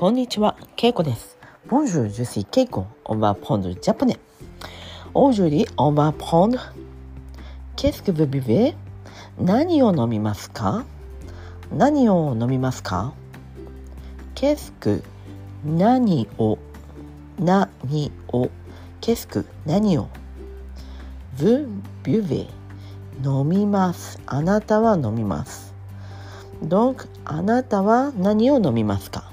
こんにちは、ケイコです。Bonjour, je suis Keiko. On va apprendre le japonais. Aujourd'hui, on va apprendre Qu'est-ce que vous buvez? 何を飲みますか何を飲みますか Qu'est-ce que 何を何を Qu'est-ce que 何を Vous buvez 飲みます。あなたは飲みます。Donc あなたは何を飲みますか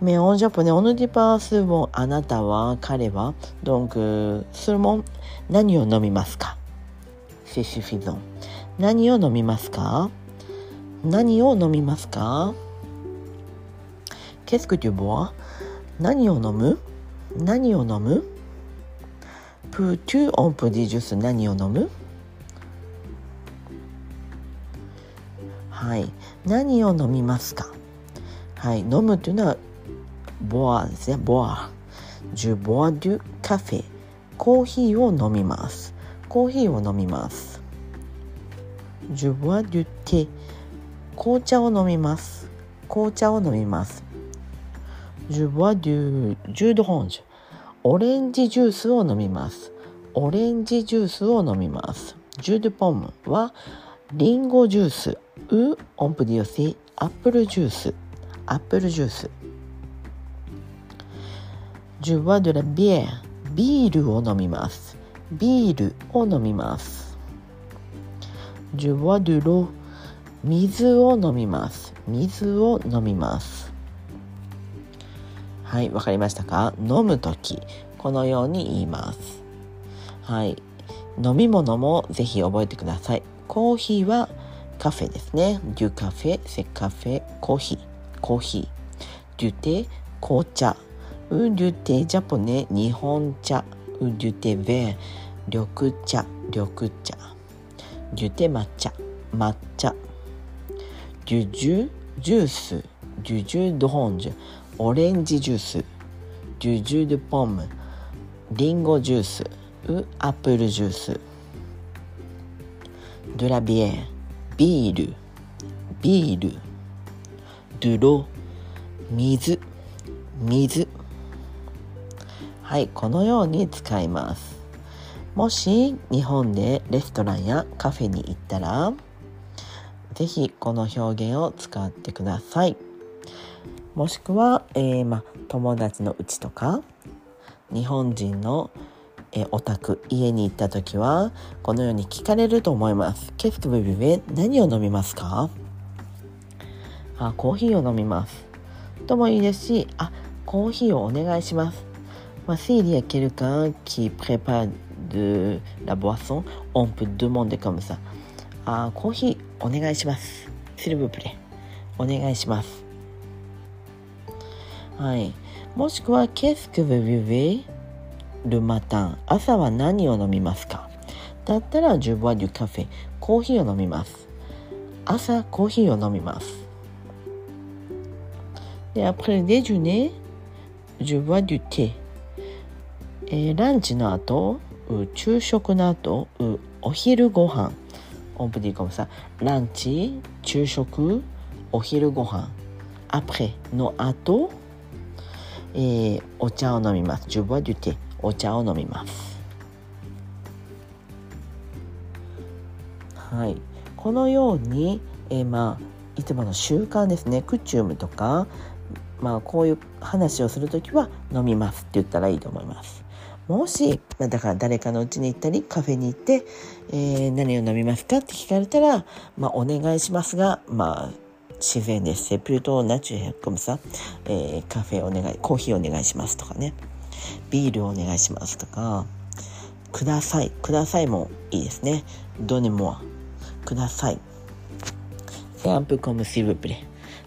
Mais en japonais, on ne dit pas souvent あなたは彼は Donc seulement 何を飲みますか C'est suffisant 何を飲みますか何を飲みますか Qu'est-ce que tu bois 何を飲む何を飲む Peux-tu, on peut dire juste 何を飲むはい。何を飲みますかはい。飲むというのは、ボアですね。ボア。Je bois du café。コーヒーを飲みます。コーヒーを飲みます。Je bois du thé。紅茶を飲みます。紅茶を飲みます。Je bois du jus d'orange。オレンジジュースを飲みます。オレンジジュースを飲みます。ジュードポムはリンゴジュース。う、 on peut dire aussi、アップルジュース。アップルジュース。 Je bois de la bière ビールを飲みます。ビールを飲みます。 Je bois de l'eau 水を飲みます。水を飲みます。はい、わかりましたか？飲むとき、このように言います。はい。飲み物もぜひ覚えてください。コーヒーはカフェですね。デュカフェ、セカフェ、コーヒー、コーヒー。デュテ、紅茶。ウデュテジャポネ、日本茶。ウデュテベ緑茶、緑茶。デュテ抹茶、抹茶。デュジュ、ジュース。デュジュドホンジュ。オレンジジュース。デュジュドポム。リンゴジュース。ウアップルジュース。ドラビエビールビールドゥロ水水はいこのように使いますもし日本でレストランやカフェに行ったらぜひこの表現を使ってくださいもしくは、えーま、友達のうちとか日本人のえお宅家に行った時はこのように聞かれると思います。ケスクベビベ何を飲みますか？あコーヒーを飲みます。ともいいですしあコーヒーをお願いします。まあ、s'il y a quelqu'un qui prépare de la boisson, on peut demander comme ça. あコーヒーお願いします。s'il vous plaît お願いします。はい。もしくは、qu'est-ce que vous buvez? ルマタン朝は何を飲みますかだったらジュボアデュカフェコーヒーを飲みます朝コーヒーを飲みますで après le déjeuner je bois du thé えーランチの後昼食の後お昼ご飯オンプディコムさランチ昼食お昼ご飯 après の後えーお茶を飲みます。ジュボデュテお茶を飲みます。はい。このように、えーまあいつもの習慣ですね。クチュームとか、まあこういう話をするときは飲みますって言ったらいいと思います。もし、まあ、だから誰かの家に行ったりカフェに行って、えー何を飲みますかって聞かれたら、まあお願いしますが、まあ自然です。セプリトナチュヘコムサ、えーカフェお願い、コーヒーお願いしますとかね。ビールお願いしますとか、ください。くださいもいいですね。ドネモア。ください。セアンプコムシルプレ。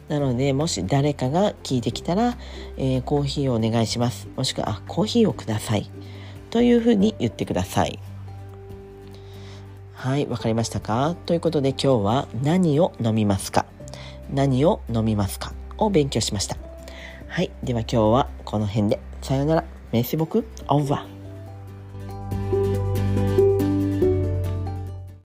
なので、もし誰かが聞いてきたら、えーコーヒーをお願いします。もしくは、あ、コーヒーをください。というふうに言ってください。はい、わかりましたか？ということで今日は何を飲みますか？何を飲みますか？を勉強しました。はい、では今日はこの辺で。さようなら。メッシボク、オーバー。